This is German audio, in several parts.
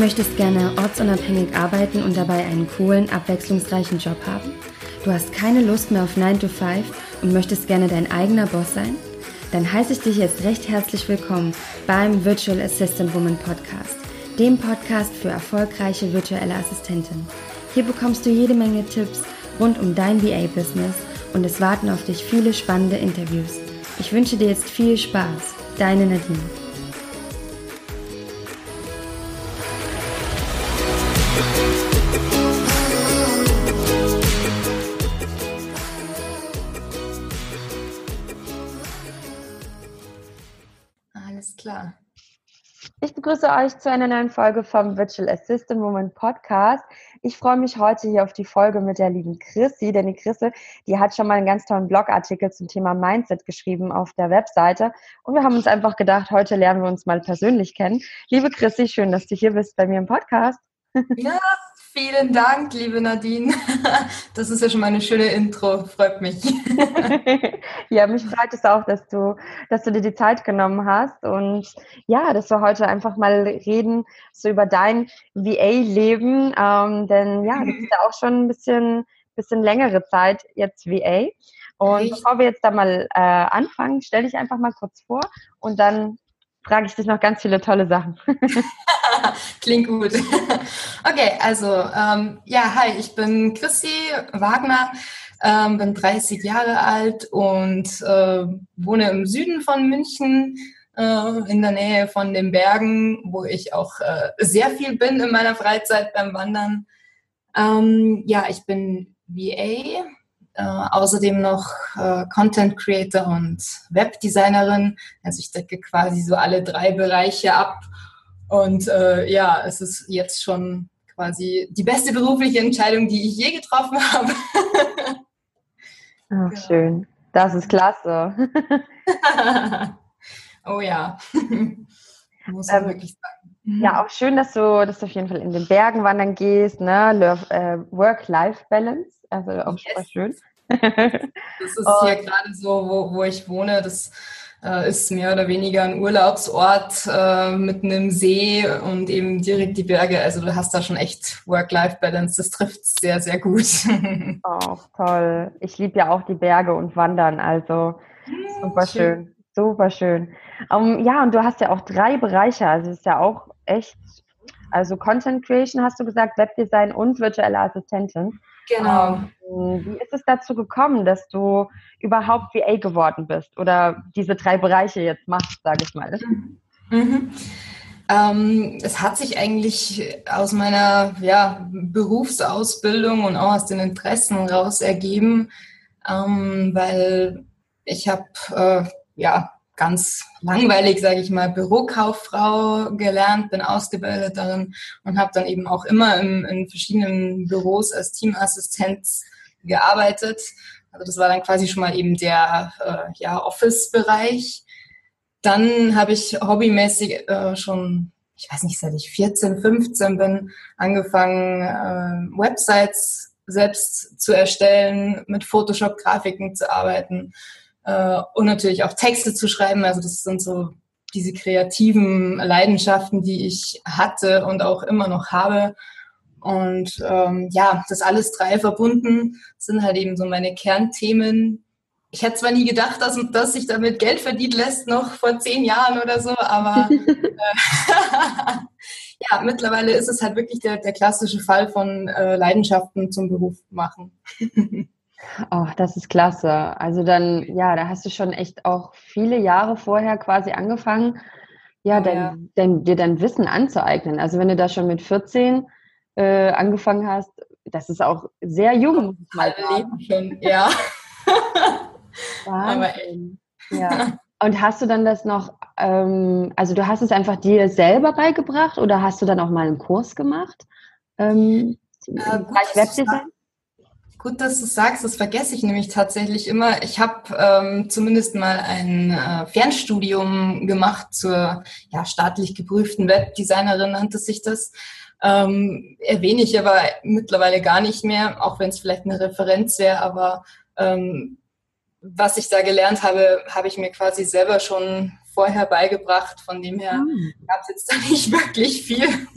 möchtest gerne ortsunabhängig arbeiten und dabei einen coolen, abwechslungsreichen Job haben? Du hast keine Lust mehr auf 9 to 5 und möchtest gerne dein eigener Boss sein? Dann heiße ich dich jetzt recht herzlich willkommen beim Virtual Assistant Woman Podcast, dem Podcast für erfolgreiche virtuelle Assistentinnen. Hier bekommst du jede Menge Tipps rund um dein VA-Business und es warten auf dich viele spannende Interviews. Ich wünsche dir jetzt viel Spaß. Deine Nadine. Begrüße euch zu einer neuen Folge vom Virtual Assistant Moment Podcast. Ich freue mich heute hier auf die Folge mit der lieben Chrissy, denn die Chrisse, die hat schon mal einen ganz tollen Blogartikel zum Thema Mindset geschrieben auf der Webseite. Und wir haben uns einfach gedacht, heute lernen wir uns mal persönlich kennen. Liebe Chrissy, schön, dass du hier bist bei mir im Podcast. Ja, vielen Dank, liebe Nadine. Das ist ja schon mal eine schöne Intro, freut mich. ja, mich freut es auch, dass du, dass du dir die Zeit genommen hast und ja, dass wir heute einfach mal reden so über dein VA-Leben, ähm, denn ja, du bist ja auch schon ein bisschen, bisschen längere Zeit jetzt VA. Und Richtig. bevor wir jetzt da mal äh, anfangen, stell dich einfach mal kurz vor und dann frage ich dich noch ganz viele tolle Sachen. Klingt gut. Okay, also ähm, ja, hi, ich bin Christi Wagner, ähm, bin 30 Jahre alt und äh, wohne im Süden von München, äh, in der Nähe von den Bergen, wo ich auch äh, sehr viel bin in meiner Freizeit beim Wandern. Ähm, ja, ich bin VA, äh, außerdem noch äh, Content Creator und Webdesignerin. Also ich decke quasi so alle drei Bereiche ab. Und äh, ja, es ist jetzt schon quasi die beste berufliche Entscheidung, die ich je getroffen habe. Ach, ja. schön. Das ist klasse. oh ja. Muss man ähm, wirklich sagen. Ja, auch schön, dass du, dass du auf jeden Fall in den Bergen wandern gehst, ne? Äh, Work-Life-Balance. Also auch yes. super schön. das ist hier gerade so, wo, wo ich wohne. Das äh, ist mehr oder weniger ein Urlaubsort äh, mit einem See und eben direkt die Berge. Also du hast da schon echt Work-Life-Balance. Das trifft sehr, sehr gut. Oh, toll. Ich liebe ja auch die Berge und Wandern. Also super schön. schön. Super schön. Um, ähm, ja, und du hast ja auch drei Bereiche. Also es ist ja auch echt, also Content Creation hast du gesagt, Webdesign und virtuelle Assistentin. Genau. Ähm, wie ist es dazu gekommen, dass du überhaupt VA geworden bist oder diese drei Bereiche jetzt machst, sage ich mal? Mhm. Ähm, es hat sich eigentlich aus meiner ja, Berufsausbildung und auch aus den Interessen raus ergeben, ähm, weil ich habe äh, ja ganz langweilig, sage ich mal, Bürokauffrau gelernt, bin ausgebildet darin und habe dann eben auch immer in, in verschiedenen Büros als Teamassistenz gearbeitet. Also das war dann quasi schon mal eben der äh, ja, Office-Bereich. Dann habe ich hobbymäßig äh, schon, ich weiß nicht, seit ich 14, 15 bin, angefangen, äh, Websites selbst zu erstellen, mit Photoshop-Grafiken zu arbeiten äh, und natürlich auch Texte zu schreiben. Also das sind so diese kreativen Leidenschaften, die ich hatte und auch immer noch habe. Und ähm, ja, das alles drei verbunden sind halt eben so meine Kernthemen. Ich hätte zwar nie gedacht, dass, dass sich damit Geld verdient lässt, noch vor zehn Jahren oder so, aber äh, ja, mittlerweile ist es halt wirklich der, der klassische Fall von äh, Leidenschaften zum Beruf machen. Oh, das ist klasse. Also dann, ja, da hast du schon echt auch viele Jahre vorher quasi angefangen, ja, dein, ja. Dein, dir dein Wissen anzueignen. Also wenn du da schon mit 14 äh, angefangen hast, das ist auch sehr jung. Mal Leben schon, ja. Aber ja. Und hast du dann das noch, ähm, also du hast es einfach dir selber beigebracht oder hast du dann auch mal einen Kurs gemacht? Ähm, äh, Webdesign? Gut, dass du sagst, das vergesse ich nämlich tatsächlich immer. Ich habe ähm, zumindest mal ein äh, Fernstudium gemacht zur ja, staatlich geprüften Webdesignerin, nannte sich das. Ähm, erwähne ich aber mittlerweile gar nicht mehr, auch wenn es vielleicht eine Referenz wäre, aber ähm, was ich da gelernt habe, habe ich mir quasi selber schon vorher beigebracht. Von dem her mhm. gab es jetzt da nicht wirklich viel.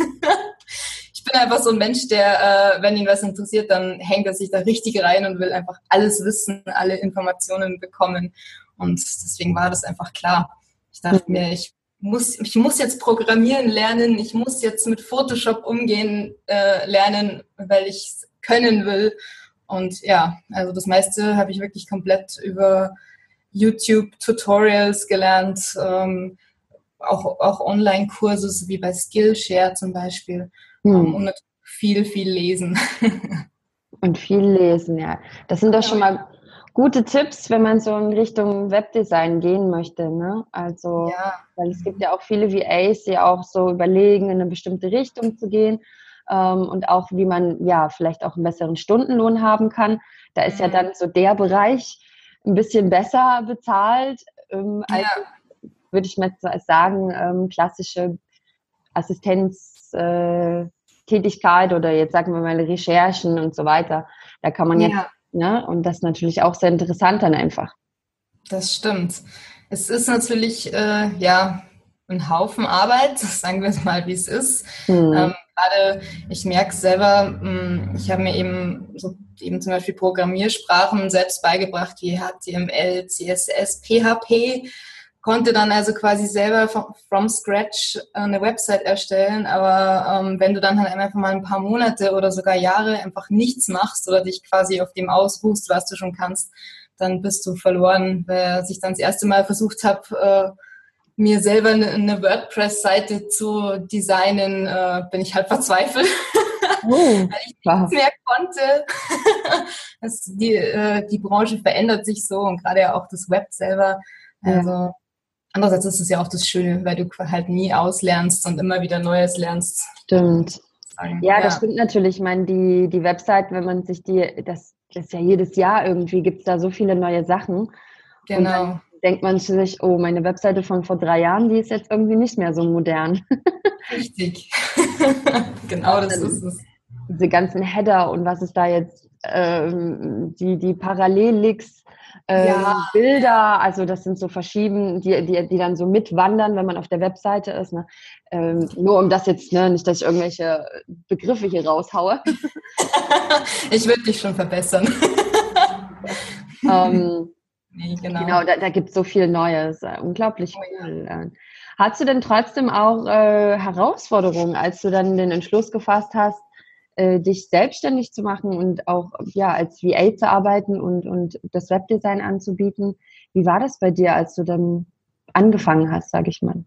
ich bin einfach so ein Mensch, der, äh, wenn ihn was interessiert, dann hängt er sich da richtig rein und will einfach alles wissen, alle Informationen bekommen. Und deswegen war das einfach klar. Ich dachte mir, ich muss, ich muss jetzt programmieren lernen, ich muss jetzt mit Photoshop umgehen äh, lernen, weil ich es können will. Und ja, also das meiste habe ich wirklich komplett über YouTube-Tutorials gelernt, ähm, auch, auch Online-Kurse, wie bei Skillshare zum Beispiel. Hm. Und viel, viel lesen. Und viel lesen, ja. Das sind doch schon mal gute Tipps, wenn man so in Richtung Webdesign gehen möchte. Ne? Also, ja. weil es gibt ja auch viele VAs, die auch so überlegen, in eine bestimmte Richtung zu gehen ähm, und auch, wie man ja vielleicht auch einen besseren Stundenlohn haben kann. Da ist mhm. ja dann so der Bereich ein bisschen besser bezahlt, ähm, als, ja. würde ich mal sagen, ähm, klassische Assistenztätigkeit äh, oder jetzt sagen wir mal Recherchen und so weiter. Da kann man jetzt ja Ne? Und das ist natürlich auch sehr interessant dann einfach. Das stimmt. Es ist natürlich, äh, ja, ein Haufen Arbeit, sagen wir es mal, wie es ist. Mhm. Ähm, Gerade, ich merke selber, hm, ich habe mir eben so eben zum Beispiel Programmiersprachen selbst beigebracht, wie HTML, CSS, PHP konnte dann also quasi selber from scratch eine Website erstellen. Aber ähm, wenn du dann halt einfach mal ein paar Monate oder sogar Jahre einfach nichts machst oder dich quasi auf dem ausruhst, was du schon kannst, dann bist du verloren. Weil ich dann das erste Mal versucht habe, äh, mir selber eine, eine WordPress-Seite zu designen, äh, bin ich halt verzweifelt. Oh, weil ich nichts mehr konnte. das, die, äh, die Branche verändert sich so und gerade ja auch das Web selber. Also Andererseits ist es ja auch das Schöne, weil du halt nie auslernst und immer wieder Neues lernst. Stimmt. Ja, ja, das stimmt natürlich. Ich meine, die, die Website, wenn man sich die, das, das ist ja jedes Jahr irgendwie, gibt es da so viele neue Sachen. Genau. Und dann denkt man sich, oh, meine Webseite von vor drei Jahren, die ist jetzt irgendwie nicht mehr so modern. Richtig. genau das ist es. Diese ganzen Header und was ist da jetzt, ähm, die, die Parallellinks ähm, ja. Bilder, also das sind so verschieden, die, die, die dann so mitwandern, wenn man auf der Webseite ist. Ne? Ähm, nur um das jetzt, ne, nicht, dass ich irgendwelche Begriffe hier raushaue. ich würde dich schon verbessern. ähm, nee, genau. genau, da, da gibt es so viel Neues. Äh, unglaublich oh, cool. Ja. Äh. Hast du denn trotzdem auch äh, Herausforderungen, als du dann den Entschluss gefasst hast, äh, dich selbstständig zu machen und auch ja als VA zu arbeiten und, und das Webdesign anzubieten. Wie war das bei dir, als du dann angefangen hast, sage ich mal?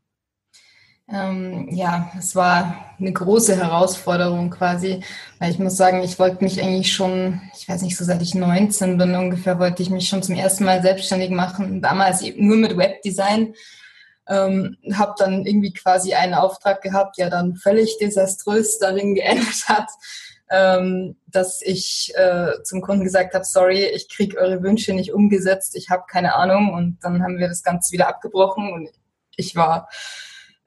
Ähm, ja, es war eine große Herausforderung quasi, weil ich muss sagen, ich wollte mich eigentlich schon, ich weiß nicht, so seit ich 19 bin ungefähr, wollte ich mich schon zum ersten Mal selbstständig machen. Damals eben nur mit Webdesign. Ähm, habe dann irgendwie quasi einen Auftrag gehabt, der dann völlig desaströs darin geendet hat, ähm, dass ich äh, zum Kunden gesagt habe, sorry, ich kriege eure Wünsche nicht umgesetzt, ich habe keine Ahnung. Und dann haben wir das Ganze wieder abgebrochen und ich war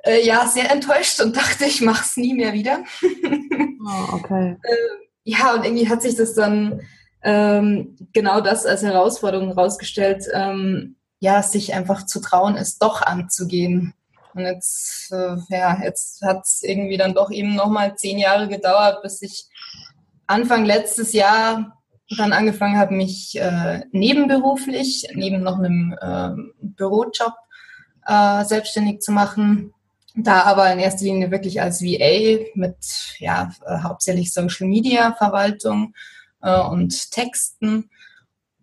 äh, ja sehr enttäuscht und dachte, ich mache es nie mehr wieder. oh, okay. äh, ja, und irgendwie hat sich das dann ähm, genau das als Herausforderung herausgestellt, ähm, ja, sich einfach zu trauen, es doch anzugehen. Und jetzt, äh, ja, jetzt hat es irgendwie dann doch eben nochmal zehn Jahre gedauert, bis ich Anfang letztes Jahr dann angefangen habe, mich äh, nebenberuflich, neben noch einem äh, Bürojob selbstständig zu machen. Da aber in erster Linie wirklich als VA mit ja, äh, hauptsächlich Social Media Verwaltung äh, und Texten.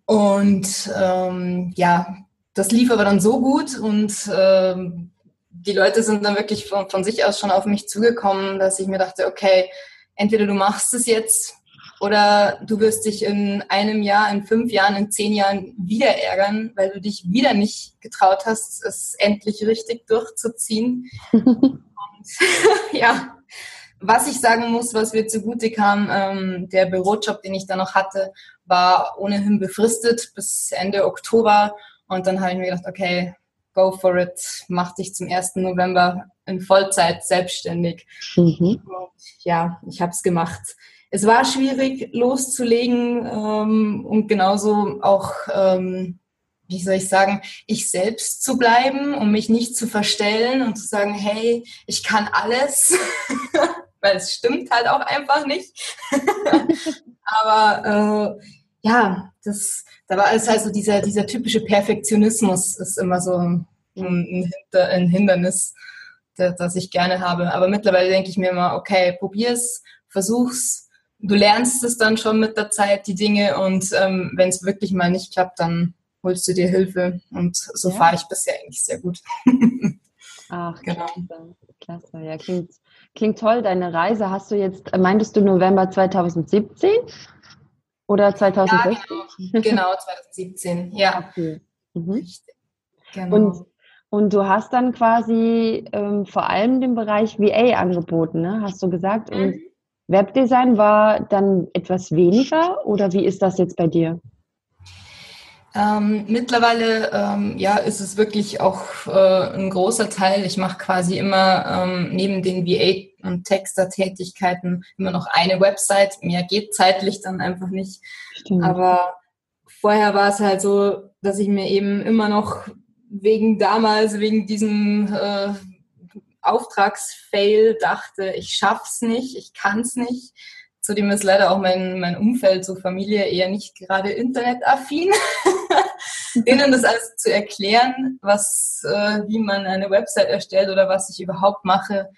Und ähm, ja, das lief aber dann so gut und ähm, die Leute sind dann wirklich von, von sich aus schon auf mich zugekommen, dass ich mir dachte, okay, entweder du machst es jetzt oder du wirst dich in einem Jahr, in fünf Jahren, in zehn Jahren wieder ärgern, weil du dich wieder nicht getraut hast, es endlich richtig durchzuziehen. Und ja, was ich sagen muss, was mir zugute kam, ähm, der Bürojob, den ich da noch hatte, war ohnehin befristet bis Ende Oktober und dann habe ich mir gedacht, okay, go for it, mach dich zum 1. November in Vollzeit selbstständig. Mhm. ja, ich habe es gemacht. Es war schwierig loszulegen ähm, und genauso auch, ähm, wie soll ich sagen, ich selbst zu bleiben, um mich nicht zu verstellen und zu sagen, hey, ich kann alles. weil es stimmt halt auch einfach nicht. Aber äh, ja, das, da war es halt so dieser, dieser typische Perfektionismus ist immer so ein, ein, ein Hindernis, das ich gerne habe. Aber mittlerweile denke ich mir immer, okay, probier's, versuch's, du lernst es dann schon mit der Zeit, die Dinge, und ähm, wenn es wirklich mal nicht klappt, dann holst du dir Hilfe. Und so ja. fahre ich bisher eigentlich sehr gut. Ach, genau. klasse. klasse. Ja, klingt, klingt toll. Deine Reise hast du jetzt, meintest du November 2017 oder 2016? Ja, genau. genau, 2017, ja. Okay. Mhm. Genau. Und, und du hast dann quasi ähm, vor allem den Bereich VA angeboten, ne? hast du gesagt. Und mhm. Webdesign war dann etwas weniger oder wie ist das jetzt bei dir? Ähm, mittlerweile ähm, ja, ist es wirklich auch äh, ein großer Teil. Ich mache quasi immer ähm, neben den VA und Texter-Tätigkeiten immer noch eine Website. Mehr geht zeitlich dann einfach nicht. Stimmt. Aber vorher war es halt so, dass ich mir eben immer noch wegen damals, wegen diesem äh, Auftragsfail dachte, ich schaff's nicht, ich kann's nicht. Zudem ist leider auch mein, mein Umfeld, so Familie, eher nicht gerade internetaffin. Denen das alles zu erklären, was, äh, wie man eine Website erstellt oder was ich überhaupt mache,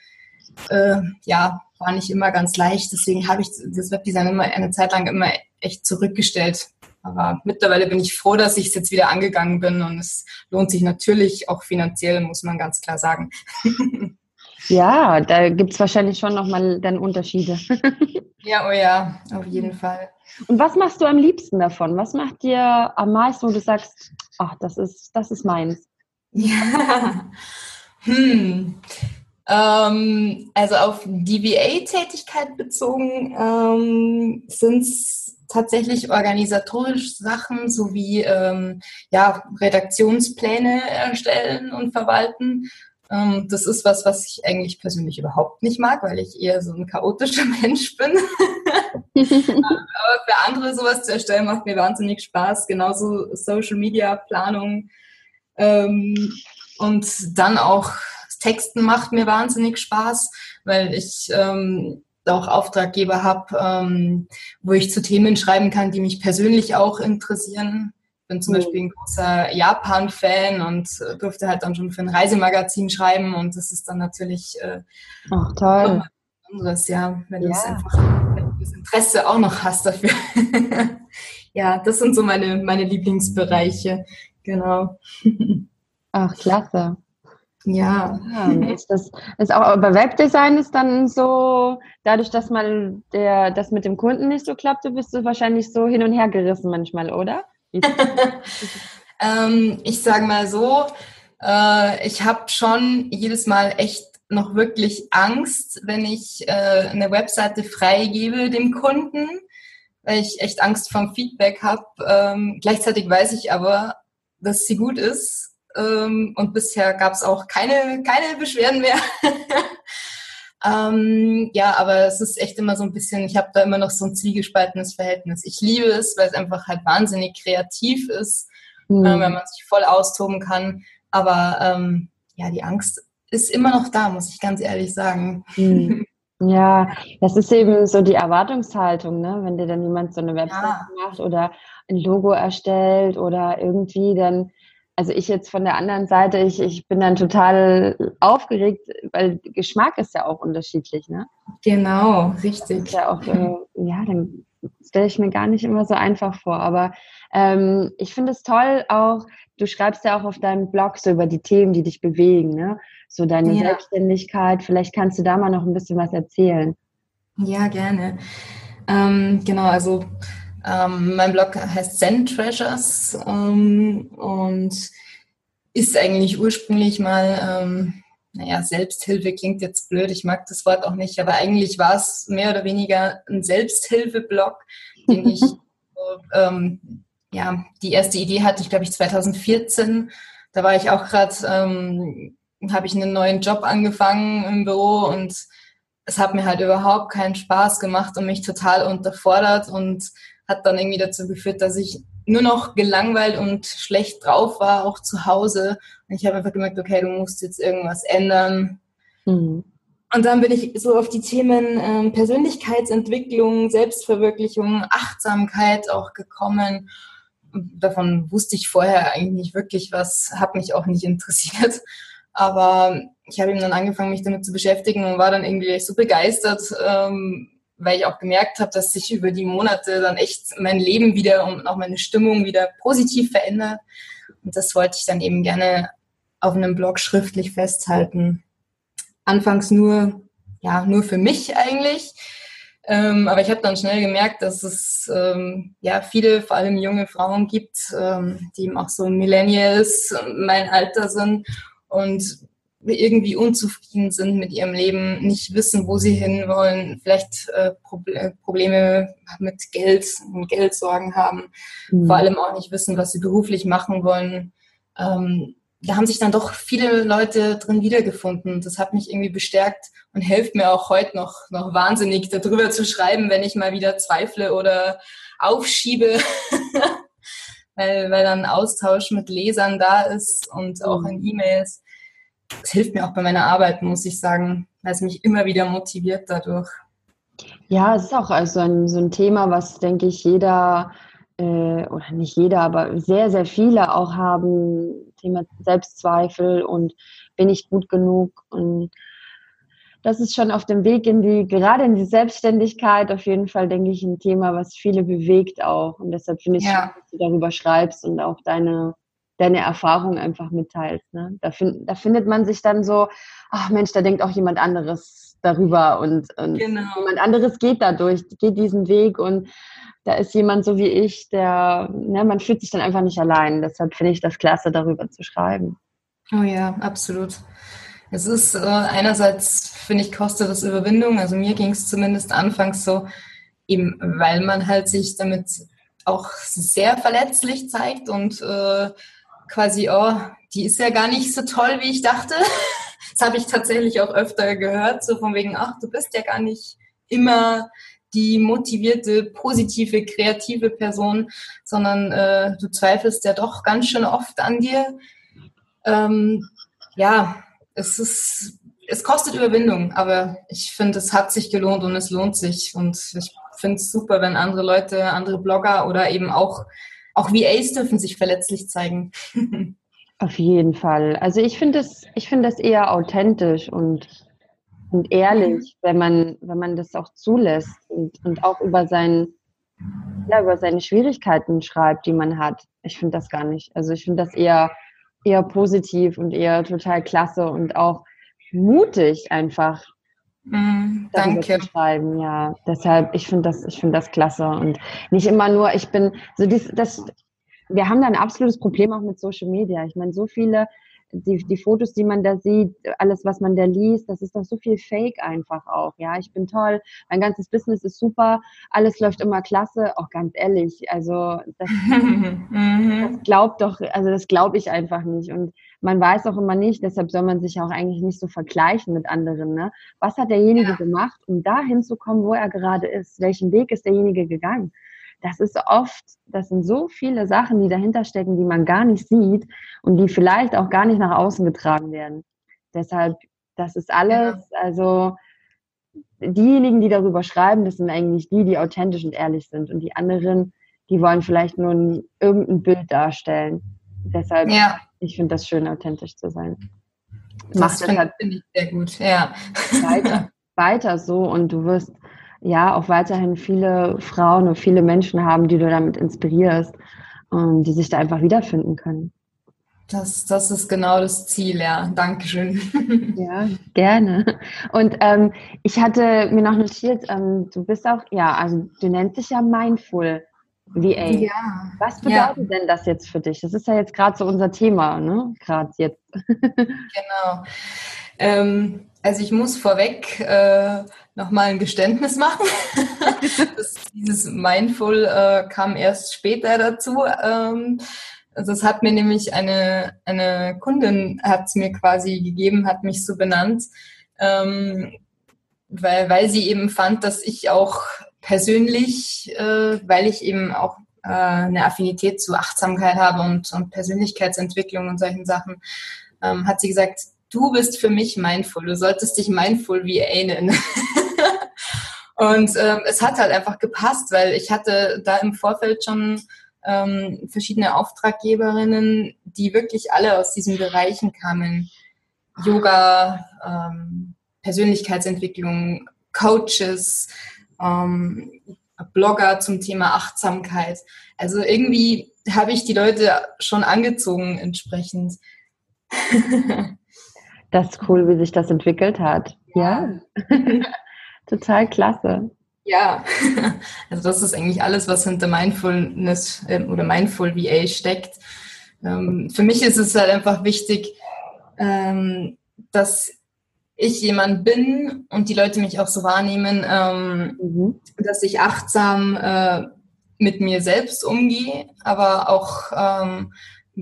äh, ja, war nicht immer ganz leicht. Deswegen habe ich das Webdesign immer eine Zeit lang immer echt zurückgestellt. Aber mittlerweile bin ich froh, dass ich es jetzt wieder angegangen bin und es lohnt sich natürlich auch finanziell, muss man ganz klar sagen. Ja, da gibt es wahrscheinlich schon nochmal dann Unterschiede. ja, oh ja, auf jeden Fall. Und was machst du am liebsten davon? Was macht dir am meisten, wo du sagst, ach, das ist, das ist meins? Ja. Hm. Ähm, also auf die VA-Tätigkeit bezogen ähm, sind es tatsächlich organisatorisch Sachen sowie ähm, ja, Redaktionspläne erstellen und verwalten. Ähm, das ist was, was ich eigentlich persönlich überhaupt nicht mag, weil ich eher so ein chaotischer Mensch bin. Aber für andere sowas zu erstellen macht mir wahnsinnig Spaß. Genauso Social Media Planung ähm, und dann auch Texten macht mir wahnsinnig Spaß, weil ich ähm, auch Auftraggeber habe, ähm, wo ich zu Themen schreiben kann, die mich persönlich auch interessieren. Ich bin zum mhm. Beispiel ein großer Japan-Fan und äh, durfte halt dann schon für ein Reisemagazin schreiben und das ist dann natürlich äh, Ach, toll. anderes, ja, wenn ja. du einfach wenn du das Interesse auch noch hast dafür. ja, das sind so meine, meine Lieblingsbereiche, genau. Ach, klasse. Ja. ja ist das, ist auch, bei Webdesign ist dann so, dadurch, dass mal der, das mit dem Kunden nicht so klappte, bist du wahrscheinlich so hin und her gerissen manchmal, oder? ähm, ich sage mal so, äh, ich habe schon jedes Mal echt noch wirklich Angst, wenn ich äh, eine Webseite freigebe dem Kunden, weil ich echt Angst vom Feedback habe. Ähm, gleichzeitig weiß ich aber, dass sie gut ist ähm, und bisher gab es auch keine, keine Beschwerden mehr. ähm, ja, aber es ist echt immer so ein bisschen, ich habe da immer noch so ein zwiegespaltenes Verhältnis. Ich liebe es, weil es einfach halt wahnsinnig kreativ ist, mhm. äh, wenn man sich voll austoben kann. Aber ähm, ja, die Angst ist immer noch da, muss ich ganz ehrlich sagen. Mhm. Ja, das ist eben so die Erwartungshaltung, ne? wenn dir dann jemand so eine Website ja. macht oder ein Logo erstellt oder irgendwie, dann also ich jetzt von der anderen Seite, ich, ich bin dann total aufgeregt, weil Geschmack ist ja auch unterschiedlich, ne? Genau, richtig. ja auch, äh, ja, dann stelle ich mir gar nicht immer so einfach vor. Aber ähm, ich finde es toll auch, du schreibst ja auch auf deinem Blog so über die Themen, die dich bewegen, ne? So deine ja. Selbstständigkeit. Vielleicht kannst du da mal noch ein bisschen was erzählen. Ja, gerne. Ähm, genau, also ähm, mein Blog heißt Zen Treasures ähm, und ist eigentlich ursprünglich mal, ähm, naja, Selbsthilfe klingt jetzt blöd, ich mag das Wort auch nicht, aber eigentlich war es mehr oder weniger ein Selbsthilfe-Blog, den ich, ähm, ja, die erste Idee hatte ich, glaube ich, 2014. Da war ich auch gerade, ähm, habe ich einen neuen Job angefangen im Büro und es hat mir halt überhaupt keinen Spaß gemacht und mich total unterfordert und hat dann irgendwie dazu geführt, dass ich nur noch gelangweilt und schlecht drauf war, auch zu Hause. Und ich habe einfach gemerkt, okay, du musst jetzt irgendwas ändern. Mhm. und dann bin ich so auf die Themen ähm, Persönlichkeitsentwicklung, Selbstverwirklichung, Achtsamkeit auch gekommen. Davon wusste ich vorher eigentlich nicht wirklich was, hat mich auch nicht interessiert. Aber ich habe eben dann angefangen, mich damit zu beschäftigen und war dann irgendwie so begeistert, ähm, weil ich auch gemerkt habe, dass sich über die Monate dann echt mein Leben wieder und auch meine Stimmung wieder positiv verändert. Und das wollte ich dann eben gerne auf einem Blog schriftlich festhalten. Anfangs nur, ja, nur für mich eigentlich. Ähm, aber ich habe dann schnell gemerkt, dass es ähm, ja viele, vor allem junge Frauen gibt, ähm, die eben auch so Millennials, mein Alter sind und irgendwie unzufrieden sind mit ihrem Leben, nicht wissen, wo sie hinwollen, vielleicht äh, Probleme mit Geld und Geldsorgen haben, mhm. vor allem auch nicht wissen, was sie beruflich machen wollen. Ähm, da haben sich dann doch viele Leute drin wiedergefunden. Das hat mich irgendwie bestärkt und hilft mir auch heute noch, noch wahnsinnig darüber zu schreiben, wenn ich mal wieder zweifle oder aufschiebe, weil, weil dann Austausch mit Lesern da ist und auch in E-Mails es hilft mir auch bei meiner Arbeit, muss ich sagen, weil es mich immer wieder motiviert dadurch. Ja, es ist auch also ein, so ein Thema, was, denke ich, jeder, äh, oder nicht jeder, aber sehr, sehr viele auch haben, Thema Selbstzweifel und bin ich gut genug und das ist schon auf dem Weg in die, gerade in die Selbstständigkeit, auf jeden Fall, denke ich, ein Thema, was viele bewegt auch. Und deshalb finde ich ja. schön, dass du darüber schreibst und auch deine, deine Erfahrung einfach mitteilst. Ne? Da, find, da findet man sich dann so, ach Mensch, da denkt auch jemand anderes darüber und, und genau. jemand anderes geht dadurch, geht diesen Weg und da ist jemand so wie ich, der, ne, man fühlt sich dann einfach nicht allein. Deshalb finde ich das klasse, darüber zu schreiben. Oh ja, absolut. Es ist äh, einerseits, finde ich, kostet das Überwindung. Also mir ging es zumindest anfangs so, eben weil man halt sich damit auch sehr verletzlich zeigt und äh, quasi, oh, die ist ja gar nicht so toll, wie ich dachte. Das habe ich tatsächlich auch öfter gehört, so von wegen, ach, du bist ja gar nicht immer die motivierte, positive, kreative Person, sondern äh, du zweifelst ja doch ganz schön oft an dir. Ähm, ja, es ist, es kostet Überwindung, aber ich finde, es hat sich gelohnt und es lohnt sich. Und ich finde es super, wenn andere Leute, andere Blogger oder eben auch auch VAs dürfen sich verletzlich zeigen. Auf jeden Fall. Also ich finde das, ich finde das eher authentisch und, und ehrlich, wenn man, wenn man das auch zulässt und, und auch über sein, ja, über seine Schwierigkeiten schreibt, die man hat. Ich finde das gar nicht. Also ich finde das eher, eher positiv und eher total klasse und auch mutig einfach, Mm, danke. schreiben, ja. Deshalb, ich finde das, ich finde das klasse und nicht immer nur, ich bin so dies, das, wir haben da ein absolutes Problem auch mit Social Media. Ich meine, so viele, die, die Fotos, die man da sieht, alles, was man da liest, das ist doch so viel Fake einfach auch. Ja, ich bin toll, mein ganzes Business ist super, alles läuft immer klasse. Auch ganz ehrlich, also das, mhm. das glaubt doch, also das glaube ich einfach nicht. Und man weiß auch immer nicht, deshalb soll man sich auch eigentlich nicht so vergleichen mit anderen. Ne? Was hat derjenige ja. gemacht, um da hinzukommen, wo er gerade ist? Welchen Weg ist derjenige gegangen? Das ist oft, das sind so viele Sachen, die dahinter stecken, die man gar nicht sieht und die vielleicht auch gar nicht nach außen getragen werden. Deshalb, das ist alles, ja. also diejenigen, die darüber schreiben, das sind eigentlich die, die authentisch und ehrlich sind. Und die anderen, die wollen vielleicht nur ein, irgendein Bild darstellen. Deshalb, ja. Ich finde das schön, authentisch zu sein. Das finde find ich sehr gut, ja. Weiter, weiter so und du wirst ja auch weiterhin viele Frauen und viele Menschen haben, die du damit inspirierst, ähm, die sich da einfach wiederfinden können. Das, das ist genau das Ziel, ja. Dankeschön. Ja, gerne. Und ähm, ich hatte mir noch notiert, ähm, du bist auch, ja, also du nennst dich ja Mindful. VA. Ja. Was bedeutet ja. denn das jetzt für dich? Das ist ja jetzt gerade so unser Thema, ne? Gerade jetzt. genau. Ähm, also ich muss vorweg äh, nochmal ein Geständnis machen. das, dieses Mindful äh, kam erst später dazu. Ähm, also es hat mir nämlich eine, eine Kundin hat es mir quasi gegeben, hat mich so benannt, ähm, weil, weil sie eben fand, dass ich auch persönlich, äh, weil ich eben auch äh, eine Affinität zu Achtsamkeit habe und, und Persönlichkeitsentwicklung und solchen Sachen, ähm, hat sie gesagt, du bist für mich mindful, du solltest dich mindful VA nennen. und ähm, es hat halt einfach gepasst, weil ich hatte da im Vorfeld schon ähm, verschiedene Auftraggeberinnen, die wirklich alle aus diesen Bereichen kamen. Yoga, ähm, Persönlichkeitsentwicklung, Coaches, ähm, Blogger zum Thema Achtsamkeit. Also irgendwie habe ich die Leute schon angezogen entsprechend. das ist cool, wie sich das entwickelt hat. Ja. Total klasse. Ja, also das ist eigentlich alles, was hinter Mindfulness ähm, oder Mindful VA steckt. Ähm, für mich ist es halt einfach wichtig, ähm, dass ich jemand bin und die Leute mich auch so wahrnehmen, mhm. dass ich achtsam äh, mit mir selbst umgehe, aber auch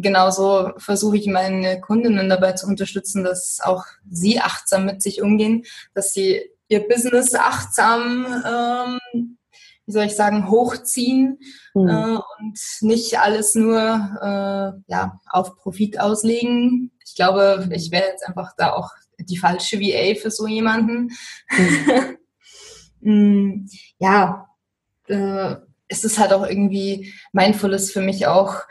genauso versuche ich meine Kundinnen dabei zu unterstützen, dass auch sie achtsam mit sich umgehen, dass sie ihr Business achtsam, ähm, wie soll ich sagen, hochziehen mhm. äh, und nicht alles nur äh, ja, auf Profit auslegen. Ich glaube, ich wäre jetzt einfach da auch die falsche VA für so jemanden. Mhm. ja, äh, es ist halt auch irgendwie mindful ist für mich auch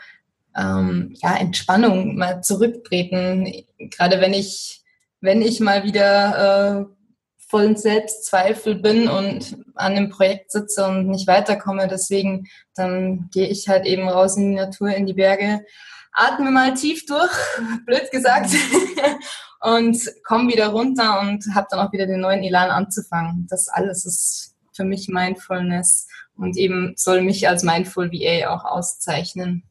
ähm, ja Entspannung mal zurücktreten. Gerade wenn ich wenn ich mal wieder äh, vollen Selbstzweifel bin und an dem Projekt sitze und nicht weiterkomme. Deswegen, dann gehe ich halt eben raus in die Natur, in die Berge, atme mal tief durch, blöd gesagt, und komme wieder runter und habe dann auch wieder den neuen Elan anzufangen. Das alles ist für mich Mindfulness und eben soll mich als Mindful VA auch auszeichnen.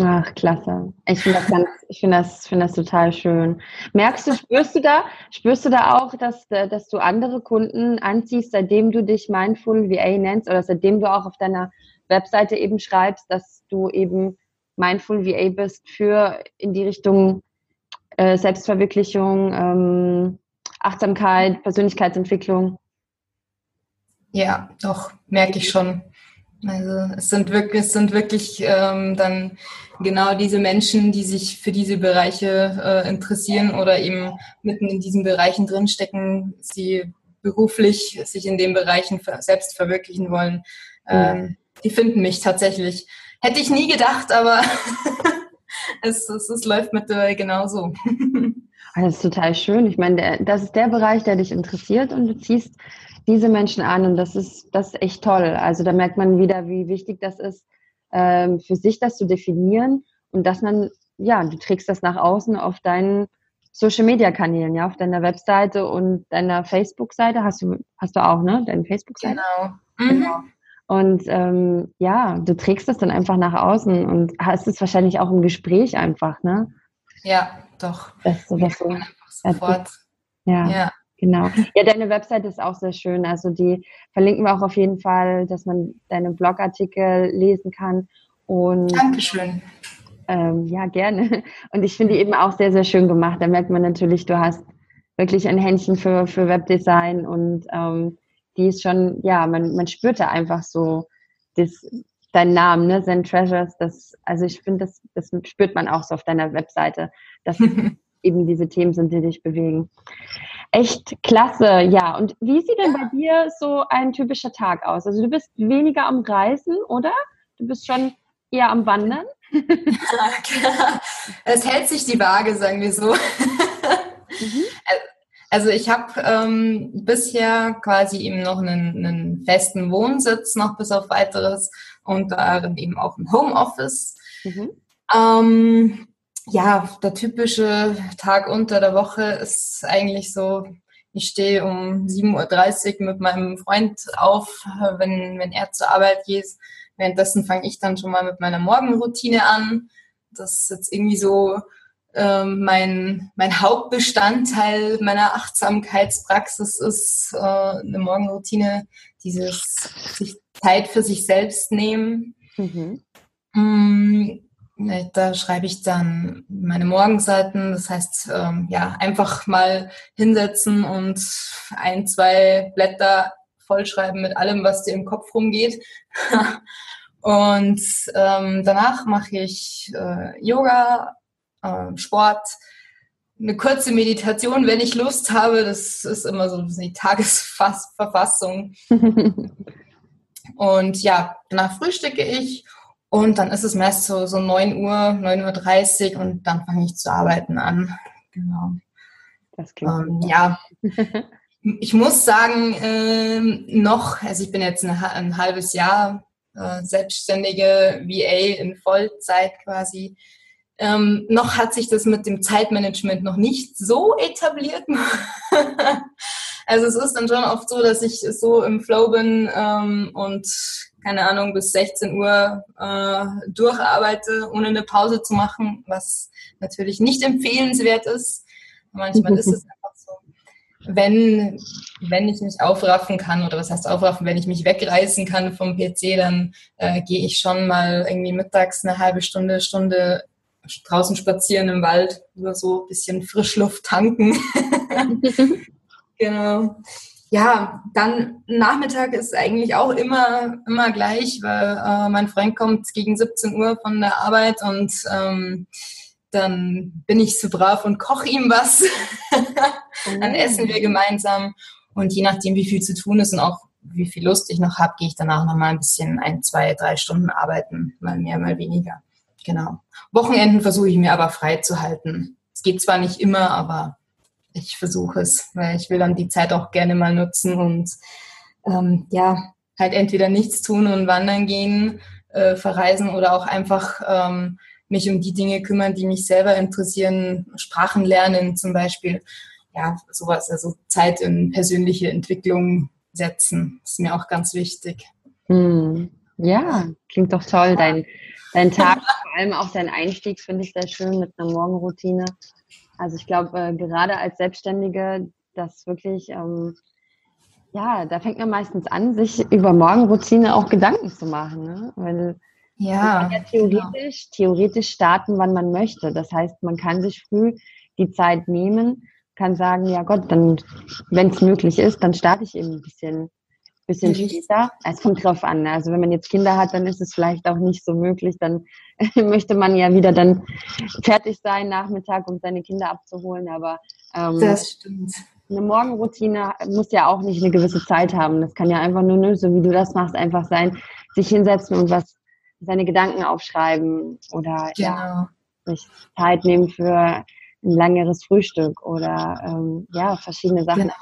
Ach, klasse. Ich finde das ganz, ich finde das, finde das total schön. Merkst du, spürst du da, spürst du da auch, dass, dass du andere Kunden anziehst, seitdem du dich Mindful VA nennst oder seitdem du auch auf deiner Webseite eben schreibst, dass du eben Mindful VA bist für in die Richtung äh, Selbstverwirklichung, ähm, Achtsamkeit, Persönlichkeitsentwicklung? Ja, doch, merke ich schon. Also es sind wirklich, es sind wirklich ähm, dann genau diese Menschen, die sich für diese Bereiche äh, interessieren oder eben mitten in diesen Bereichen drinstecken, sie beruflich sich in den Bereichen selbst verwirklichen wollen. Ähm, die finden mich tatsächlich. Hätte ich nie gedacht, aber es, es, es läuft mittlerweile genauso. Das ist total schön. Ich meine, das ist der Bereich, der dich interessiert und du ziehst diese Menschen an und das ist, das ist echt toll. Also da merkt man wieder, wie wichtig das ist, ähm, für sich das zu definieren und dass man, ja, du trägst das nach außen auf deinen Social Media Kanälen, ja, auf deiner Webseite und deiner Facebook-Seite hast du, hast du auch, ne? Deine Facebook-Seite? Genau. Mhm. genau. Und ähm, ja, du trägst das dann einfach nach außen und hast es wahrscheinlich auch im Gespräch einfach, ne? Ja, doch. Das, das so, sofort. Ja. ja. Genau. Ja, deine Website ist auch sehr schön. Also die verlinken wir auch auf jeden Fall, dass man deine Blogartikel lesen kann. Und, Dankeschön. Ähm, ja, gerne. Und ich finde die eben auch sehr, sehr schön gemacht. Da merkt man natürlich, du hast wirklich ein Händchen für, für Webdesign und ähm, die ist schon, ja, man, man spürt da einfach so das, deinen Namen, ne, Zen Treasures. Das, also ich finde, das, das spürt man auch so auf deiner Webseite, dass eben diese Themen sind, die dich bewegen. Echt klasse, ja. Und wie sieht denn bei dir so ein typischer Tag aus? Also du bist weniger am Reisen, oder? Du bist schon eher am Wandern? es hält sich die Waage, sagen wir so. Mhm. Also ich habe ähm, bisher quasi eben noch einen, einen, festen Wohnsitz, noch bis auf weiteres und darin eben auch ein Homeoffice. Mhm. Ähm, ja, der typische Tag unter der Woche ist eigentlich so, ich stehe um 7.30 Uhr mit meinem Freund auf, wenn, wenn er zur Arbeit geht. Währenddessen fange ich dann schon mal mit meiner Morgenroutine an. Das ist jetzt irgendwie so ähm, mein, mein Hauptbestandteil meiner Achtsamkeitspraxis ist äh, eine Morgenroutine, dieses sich Zeit für sich selbst nehmen. Mhm. Mm, da schreibe ich dann meine Morgenseiten. Das heißt, ähm, ja, einfach mal hinsetzen und ein, zwei Blätter vollschreiben mit allem, was dir im Kopf rumgeht. und ähm, danach mache ich äh, Yoga, äh, Sport, eine kurze Meditation, wenn ich Lust habe. Das ist immer so die Tagesverfassung. und ja, danach frühstücke ich und dann ist es meist so, so 9 Uhr, 9.30 Uhr und dann fange ich zu arbeiten an. Genau. Das klingt ähm, ja. Ich muss sagen, äh, noch, also ich bin jetzt ein, ein halbes Jahr äh, selbstständige VA in Vollzeit quasi. Ähm, noch hat sich das mit dem Zeitmanagement noch nicht so etabliert. also es ist dann schon oft so, dass ich so im Flow bin ähm, und keine Ahnung bis 16 Uhr äh, durcharbeite, ohne eine Pause zu machen, was natürlich nicht empfehlenswert ist. Manchmal ist es einfach so. Wenn, wenn ich mich aufraffen kann, oder was heißt aufraffen, wenn ich mich wegreißen kann vom PC, dann äh, gehe ich schon mal irgendwie mittags eine halbe Stunde, Stunde draußen spazieren im Wald oder so ein bisschen Frischluft tanken. genau. Ja, dann Nachmittag ist eigentlich auch immer, immer gleich, weil äh, mein Freund kommt gegen 17 Uhr von der Arbeit und ähm, dann bin ich so brav und koche ihm was. dann essen wir gemeinsam und je nachdem, wie viel zu tun ist und auch wie viel Lust ich noch habe, gehe ich danach noch mal ein bisschen ein, zwei, drei Stunden arbeiten, mal mehr, mal weniger. Genau. Wochenenden versuche ich mir aber frei zu halten. Es geht zwar nicht immer, aber ich versuche es, weil ich will dann die Zeit auch gerne mal nutzen und ähm, ja, halt entweder nichts tun und wandern gehen, äh, verreisen oder auch einfach ähm, mich um die Dinge kümmern, die mich selber interessieren, Sprachen lernen zum Beispiel. Ja, sowas, also Zeit in persönliche Entwicklung setzen, ist mir auch ganz wichtig. Hm. Ja, klingt doch toll. Dein, dein Tag, vor allem auch dein Einstieg, finde ich sehr schön mit einer Morgenroutine. Also ich glaube, äh, gerade als Selbstständige, das wirklich, ähm, ja, da fängt man meistens an, sich über Morgenroutine auch Gedanken zu machen. Ne? Weil ja, man kann ja theoretisch, genau. theoretisch starten, wann man möchte. Das heißt, man kann sich früh die Zeit nehmen, kann sagen, ja Gott, dann, wenn es möglich ist, dann starte ich eben ein bisschen bisschen mhm. später. Es kommt drauf an. Ne? Also wenn man jetzt Kinder hat, dann ist es vielleicht auch nicht so möglich. Dann möchte man ja wieder dann fertig sein Nachmittag, um seine Kinder abzuholen. Aber ähm, das stimmt. Eine Morgenroutine muss ja auch nicht eine gewisse Zeit haben. Das kann ja einfach nur, ne, so wie du das machst, einfach sein, sich hinsetzen und was seine Gedanken aufschreiben oder genau. ja, sich Zeit nehmen für ein längeres Frühstück oder ähm, ja, verschiedene Sachen genau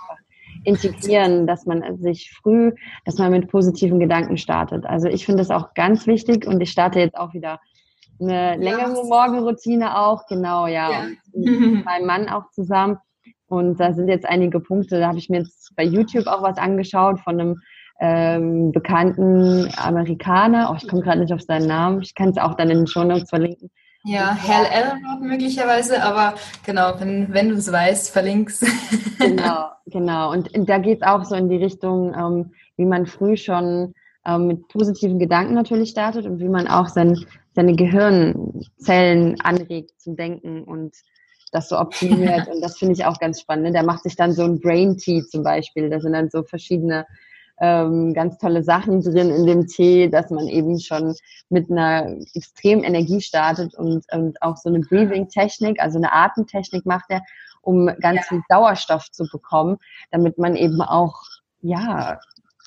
integrieren, dass man sich früh, dass man mit positiven Gedanken startet. Also ich finde das auch ganz wichtig und ich starte jetzt auch wieder eine längere ja. Morgenroutine auch, genau, ja. ja. mit meinem Mann auch zusammen. Und da sind jetzt einige Punkte, da habe ich mir jetzt bei YouTube auch was angeschaut von einem ähm, bekannten Amerikaner. Oh, ich komme gerade nicht auf seinen Namen. Ich kann es auch dann in den Show Notes verlinken. Ja, Hal Elrod möglicherweise, aber genau, wenn, wenn du es weißt, verlinkst. genau, genau. Und da geht es auch so in die Richtung, ähm, wie man früh schon ähm, mit positiven Gedanken natürlich startet und wie man auch sein, seine Gehirnzellen anregt zum Denken und das so optimiert. und das finde ich auch ganz spannend. Der macht sich dann so ein Brain Tea zum Beispiel. Da sind dann so verschiedene ähm, ganz tolle Sachen drin in dem Tee, dass man eben schon mit einer extremen Energie startet und, und auch so eine Breathing-Technik, also eine Atemtechnik macht er, um ganz ja. viel Sauerstoff zu bekommen, damit man eben auch, ja,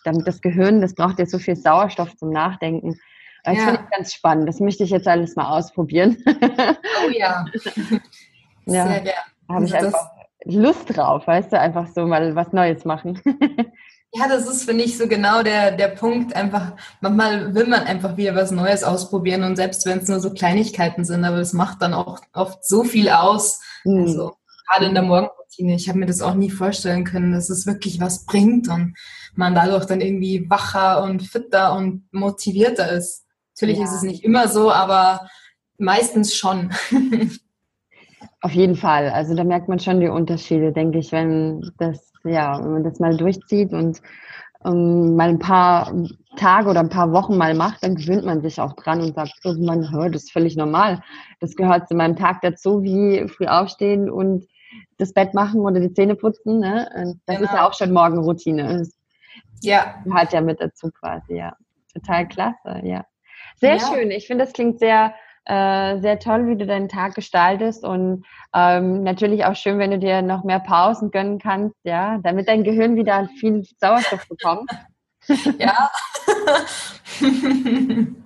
damit das Gehirn, das braucht ja so viel Sauerstoff zum Nachdenken. Das ja. finde ich ganz spannend. Das möchte ich jetzt alles mal ausprobieren. Oh ja. ja. Sehr gerne. Da habe ich also einfach Lust drauf, weißt du, einfach so mal was Neues machen. Ja, das ist, finde ich, so genau der, der Punkt. Einfach, manchmal will man einfach wieder was Neues ausprobieren und selbst wenn es nur so Kleinigkeiten sind, aber es macht dann auch oft so viel aus. Mhm. Also, gerade in der Morgenroutine. Ich habe mir das auch nie vorstellen können, dass es wirklich was bringt und man dadurch dann irgendwie wacher und fitter und motivierter ist. Natürlich ja. ist es nicht immer so, aber meistens schon. Auf jeden Fall. Also da merkt man schon die Unterschiede, denke ich, wenn das ja, wenn man das mal durchzieht und ähm, mal ein paar Tage oder ein paar Wochen mal macht, dann gewöhnt man sich auch dran und sagt irgendwann, hör, das ist völlig normal. Das gehört zu meinem Tag dazu, wie früh aufstehen und das Bett machen oder die Zähne putzen. Ne? Das genau. ist ja genau. auch schon Morgenroutine. Das ja. Gehört ja mit dazu quasi, ja. Total klasse, ja. Sehr ja. schön. Ich finde, das klingt sehr Äh, sehr toll, wie du deinen Tag gestaltest und ähm, natürlich auch schön, wenn du dir noch mehr Pausen gönnen kannst, ja, damit dein Gehirn wieder viel Sauerstoff bekommt. Ja.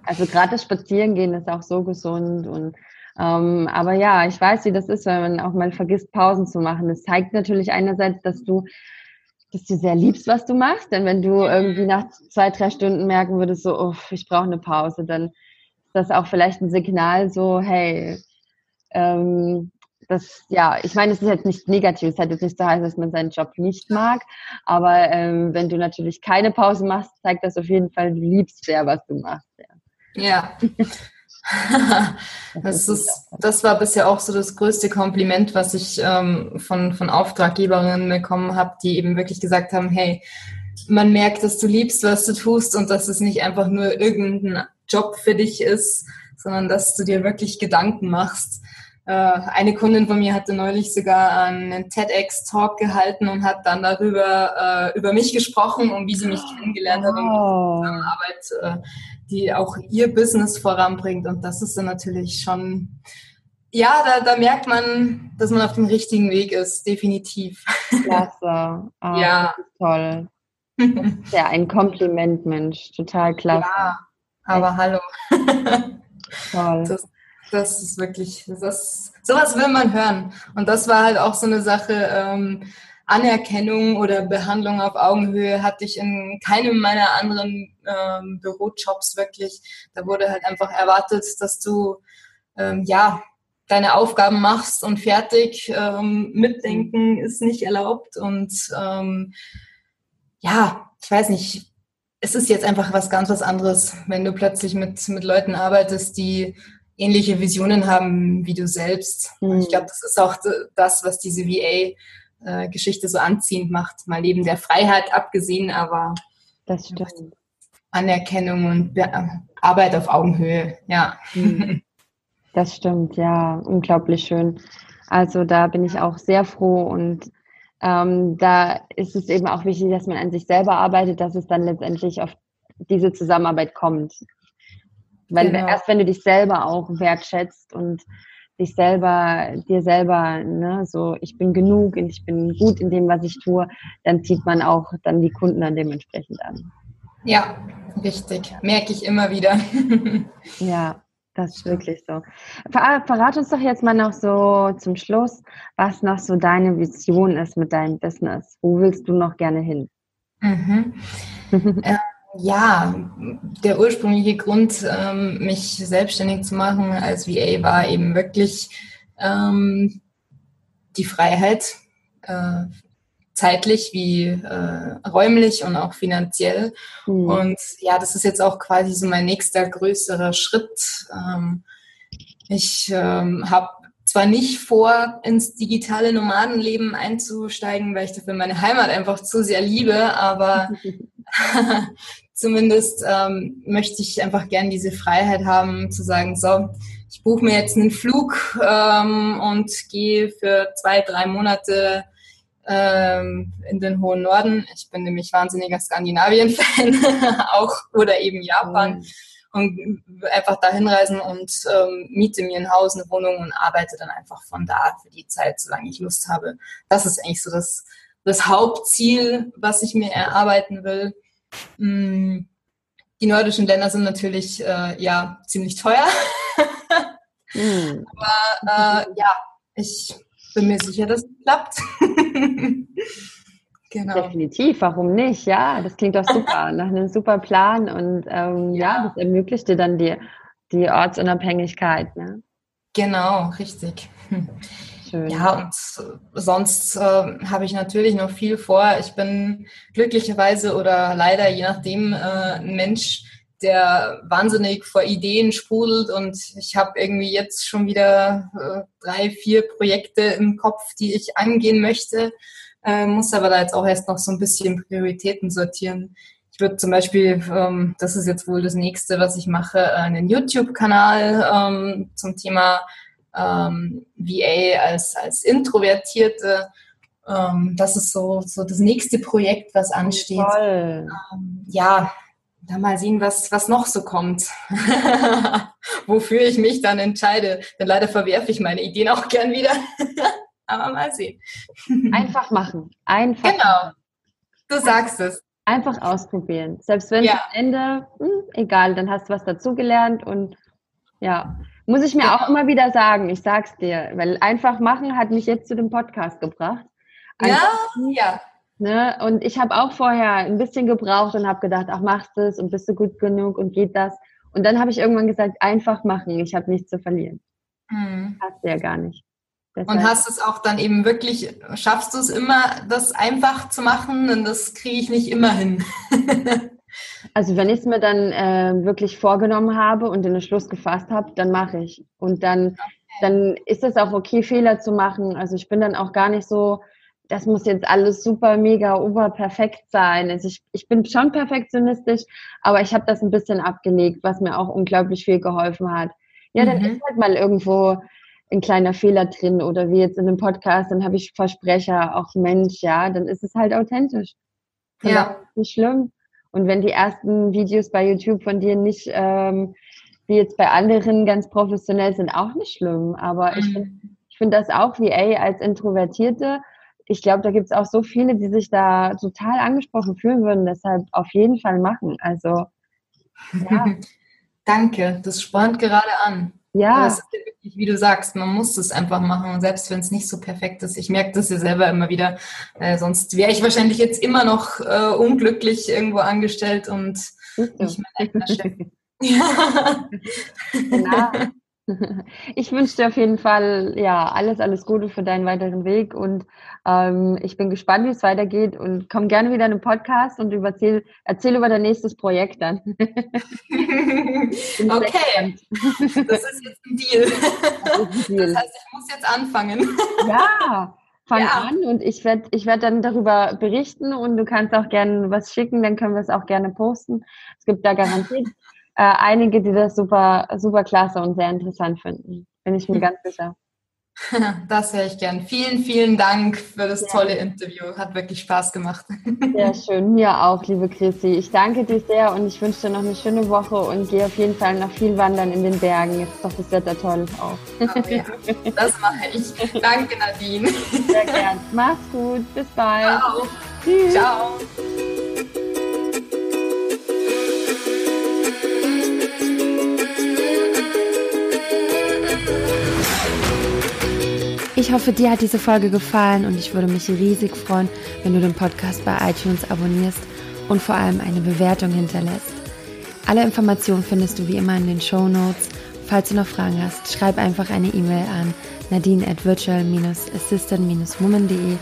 also gerade das Spazierengehen ist auch so gesund und ähm, aber ja, ich weiß, wie das ist, wenn man auch mal vergisst, Pausen zu machen. Das zeigt natürlich einerseits, dass du dass du sehr liebst, was du machst. Denn wenn du irgendwie nach zwei, drei Stunden merken würdest, so, oh, ich brauche eine Pause, dann das auch vielleicht ein Signal, so, hey, ähm, das, ja, ich meine, es ist jetzt nicht negativ, es hat jetzt nicht so heißen, dass man seinen Job nicht mag, aber ähm, wenn du natürlich keine Pause machst, zeigt das auf jeden Fall, du liebst sehr, was du machst. Ja. ja. das, ist, das war bisher auch so das größte Kompliment, was ich ähm, von, von Auftraggeberinnen bekommen habe, die eben wirklich gesagt haben, hey, man merkt, dass du liebst, was du tust und dass es nicht einfach nur irgendein Job für dich ist, sondern dass du dir wirklich Gedanken machst. Äh, eine Kundin von mir hatte neulich sogar einen TEDx-Talk gehalten und hat dann darüber äh, über mich gesprochen und wie sie mich kennengelernt hat und oh. Arbeit äh, die auch ihr Business voranbringt. Und das ist dann natürlich schon, ja, da, da merkt man, dass man auf dem richtigen Weg ist, definitiv. Klasse. Oh, ja. toll. Ja, ein Kompliment, Mensch. Total klasse. Ja, aber Echt? hallo. Toll. Das, das ist wirklich, das, sowas will man hören. Und das war halt auch so eine Sache, ähm, Anerkennung oder Behandlung auf Augenhöhe hatte ich in keinem meiner anderen ähm, Bürojobs wirklich. Da wurde halt einfach erwartet, dass du ähm, ja deine Aufgaben machst und fertig. Ähm, mitdenken ist nicht erlaubt und ähm, ja, ich weiß nicht. Es ist jetzt einfach was ganz was anderes, wenn du plötzlich mit, mit Leuten arbeitest, die ähnliche Visionen haben wie du selbst. Mhm. Ich glaube, das ist auch das, was diese VA äh, Geschichte so anziehend macht, mal neben der Freiheit abgesehen, aber das stimmt. Anerkennung und Be Arbeit auf Augenhöhe, ja. Mhm. Das stimmt, ja, unglaublich schön. Also da bin ich auch sehr froh und ähm, da ist es eben auch wichtig, dass man an sich selber arbeitet, dass es dann letztendlich auf diese Zusammenarbeit kommt. Weil genau. erst wenn du dich selber auch wertschätzt und dich selber, dir selber, ne, so ich bin genug und ich bin gut in dem, was ich tue, dann zieht man auch dann die Kunden dann dementsprechend an. Ja, richtig. Merke ich immer wieder. ja, das ist wirklich so. Ver verrat uns doch jetzt mal noch so zum Schluss, was noch so deine Vision ist mit deinem Business. Wo willst du noch gerne hin? Mhm. äh, ja, der ursprüngliche Grund, ähm, mich selbstständig zu machen als VA, war eben wirklich ähm, die Freiheit, äh, zeitlich wie äh, räumlich und auch finanziell. Mhm. Und ja, das ist jetzt auch quasi so mein nächster größerer Schritt. Ähm, ich ähm, habe zwar nicht vor, ins digitale Nomadenleben einzusteigen, weil ich dafür meine Heimat einfach zu sehr liebe, aber zumindest ähm, möchte ich einfach gern diese Freiheit haben, zu sagen, so, ich buche mir jetzt einen Flug ähm, und gehe für zwei, drei Monate ähm, in den hohen Norden. Ich bin nämlich wahnsinniger Skandinavien-Fan, auch oder eben Japan. Mhm. Und einfach da hinreisen und ähm, miete mir ein Haus, eine Wohnung und arbeite dann einfach von da für die Zeit, solange ich Lust habe. Das ist eigentlich so das, das Hauptziel, was ich mir erarbeiten will. Mm, die nordischen Länder sind natürlich äh, ja ziemlich teuer. mm. Aber äh, ja, ich bin mir sicher, dass es klappt. genau. Definitiv, warum nicht? Ja, das klingt doch super, nach einem super Plan und ähm, ja. ja. das ermöglicht dir dann die, die Ortsunabhängigkeit. Ne? Genau, richtig. Schön. Ja, und sonst äh, habe ich natürlich noch viel vor. Ich bin glücklicherweise oder leider, je nachdem, äh, ein Mensch, der wahnsinnig vor Ideen sprudelt und ich habe irgendwie jetzt schon wieder äh, drei, vier Projekte im Kopf, die ich angehen möchte, äh, muss aber da jetzt auch erst noch so ein bisschen Prioritäten sortieren. Ich würde zum Beispiel, ähm, das ist jetzt wohl das nächste, was ich mache, einen YouTube-Kanal ähm, zum Thema ähm, VA als, als Introvertierte. Ähm, das ist so, so das nächste Projekt, was ansteht. Ähm, ja, da mal sehen, was, was noch so kommt. wofür ich mich dann entscheide. Denn leider verwerfe ich meine Ideen auch gern wieder. Aber mal sehen. Einfach machen. Einfach. Genau. Du sagst es. Einfach ausprobieren. Selbst wenn ja. am Ende, hm, egal, dann hast du was dazugelernt und ja, muss ich mir genau. auch immer wieder sagen. Ich sag's dir, weil einfach machen hat mich jetzt zu dem Podcast gebracht. Einfach, ja, ja. Ne? Und ich habe auch vorher ein bisschen gebraucht und habe gedacht, ach, machst du es und bist du gut genug und geht das. Und dann habe ich irgendwann gesagt, einfach machen, ich habe nichts zu verlieren. Mhm. Hast du ja gar nicht. Deshalb. Und hast es auch dann eben wirklich, schaffst du es immer, das einfach zu machen? Und das kriege ich nicht immer hin. also wenn ich es mir dann äh, wirklich vorgenommen habe und den Schluss gefasst habe, dann mache ich. Und dann, okay. dann ist es auch okay, Fehler zu machen. Also ich bin dann auch gar nicht so, das muss jetzt alles super, mega, oberperfekt sein. Also ich, ich bin schon perfektionistisch, aber ich habe das ein bisschen abgelegt, was mir auch unglaublich viel geholfen hat. Ja, dann mhm. ist halt mal irgendwo ein kleiner Fehler drin oder wie jetzt in einem Podcast, dann habe ich Versprecher, auch Mensch, ja, dann ist es halt authentisch. Und ja. Nicht schlimm. Und wenn die ersten Videos bei YouTube von dir nicht, ähm, wie jetzt bei anderen, ganz professionell sind, auch nicht schlimm. Aber mhm. ich finde ich find das auch wie, ey, als Introvertierte, ich glaube, da gibt es auch so viele, die sich da total angesprochen fühlen würden. Deshalb auf jeden Fall machen. Also, ja. Danke, das spornt gerade an. Ja. Das ist wirklich, wie du sagst, man muss es einfach machen, selbst wenn es nicht so perfekt ist. Ich merke das ja selber immer wieder. Äh, sonst wäre ich wahrscheinlich jetzt immer noch äh, unglücklich irgendwo angestellt und nicht mein eigener Chef. ja. Genau. Ich wünsche dir auf jeden Fall ja alles, alles Gute für deinen weiteren Weg und ähm, ich bin gespannt, wie es weitergeht und komm gerne wieder in den Podcast und erzähl, erzähl über dein nächstes Projekt dann. okay, das ist jetzt ein Deal. Das, ein Deal. das heißt, ich muss jetzt anfangen. Ja, fang ja. an und ich werde ich werd dann darüber berichten und du kannst auch gerne was schicken, dann können wir es auch gerne posten. Es gibt da garantiert äh, einige, die das super, super klasse und sehr interessant finden. Bin ich mir hm. ganz sicher. Das höre ich gern. Vielen, vielen Dank für das ja. tolle Interview. Hat wirklich Spaß gemacht. Sehr schön. Mir auch, liebe Chrissy. Ich danke dir sehr und ich wünsche dir noch eine schöne Woche und gehe auf jeden Fall noch viel wandern in den Bergen. Jetzt ist doch das Wetter toll auch. Oh, ja. Das mache ich. Danke, Nadine. Sehr gern. Mach's gut. Bis bald. Ciao. Tschüss. Ciao. Ich hoffe, dir hat diese Folge gefallen und ich würde mich riesig freuen, wenn du den Podcast bei iTunes abonnierst und vor allem eine Bewertung hinterlässt. Alle Informationen findest du wie immer in den Show Notes. Falls du noch Fragen hast, schreib einfach eine E-Mail an nadine at virtual-assistant-woman.de.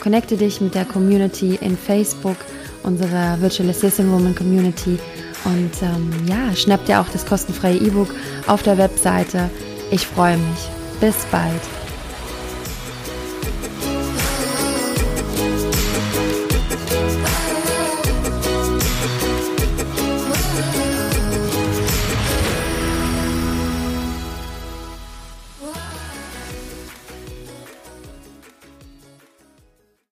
Connecte dich mit der Community in Facebook, unserer Virtual Assistant Woman Community und ähm, ja, schnapp dir auch das kostenfreie E-Book auf der Webseite. Ich freue mich. Bis bald.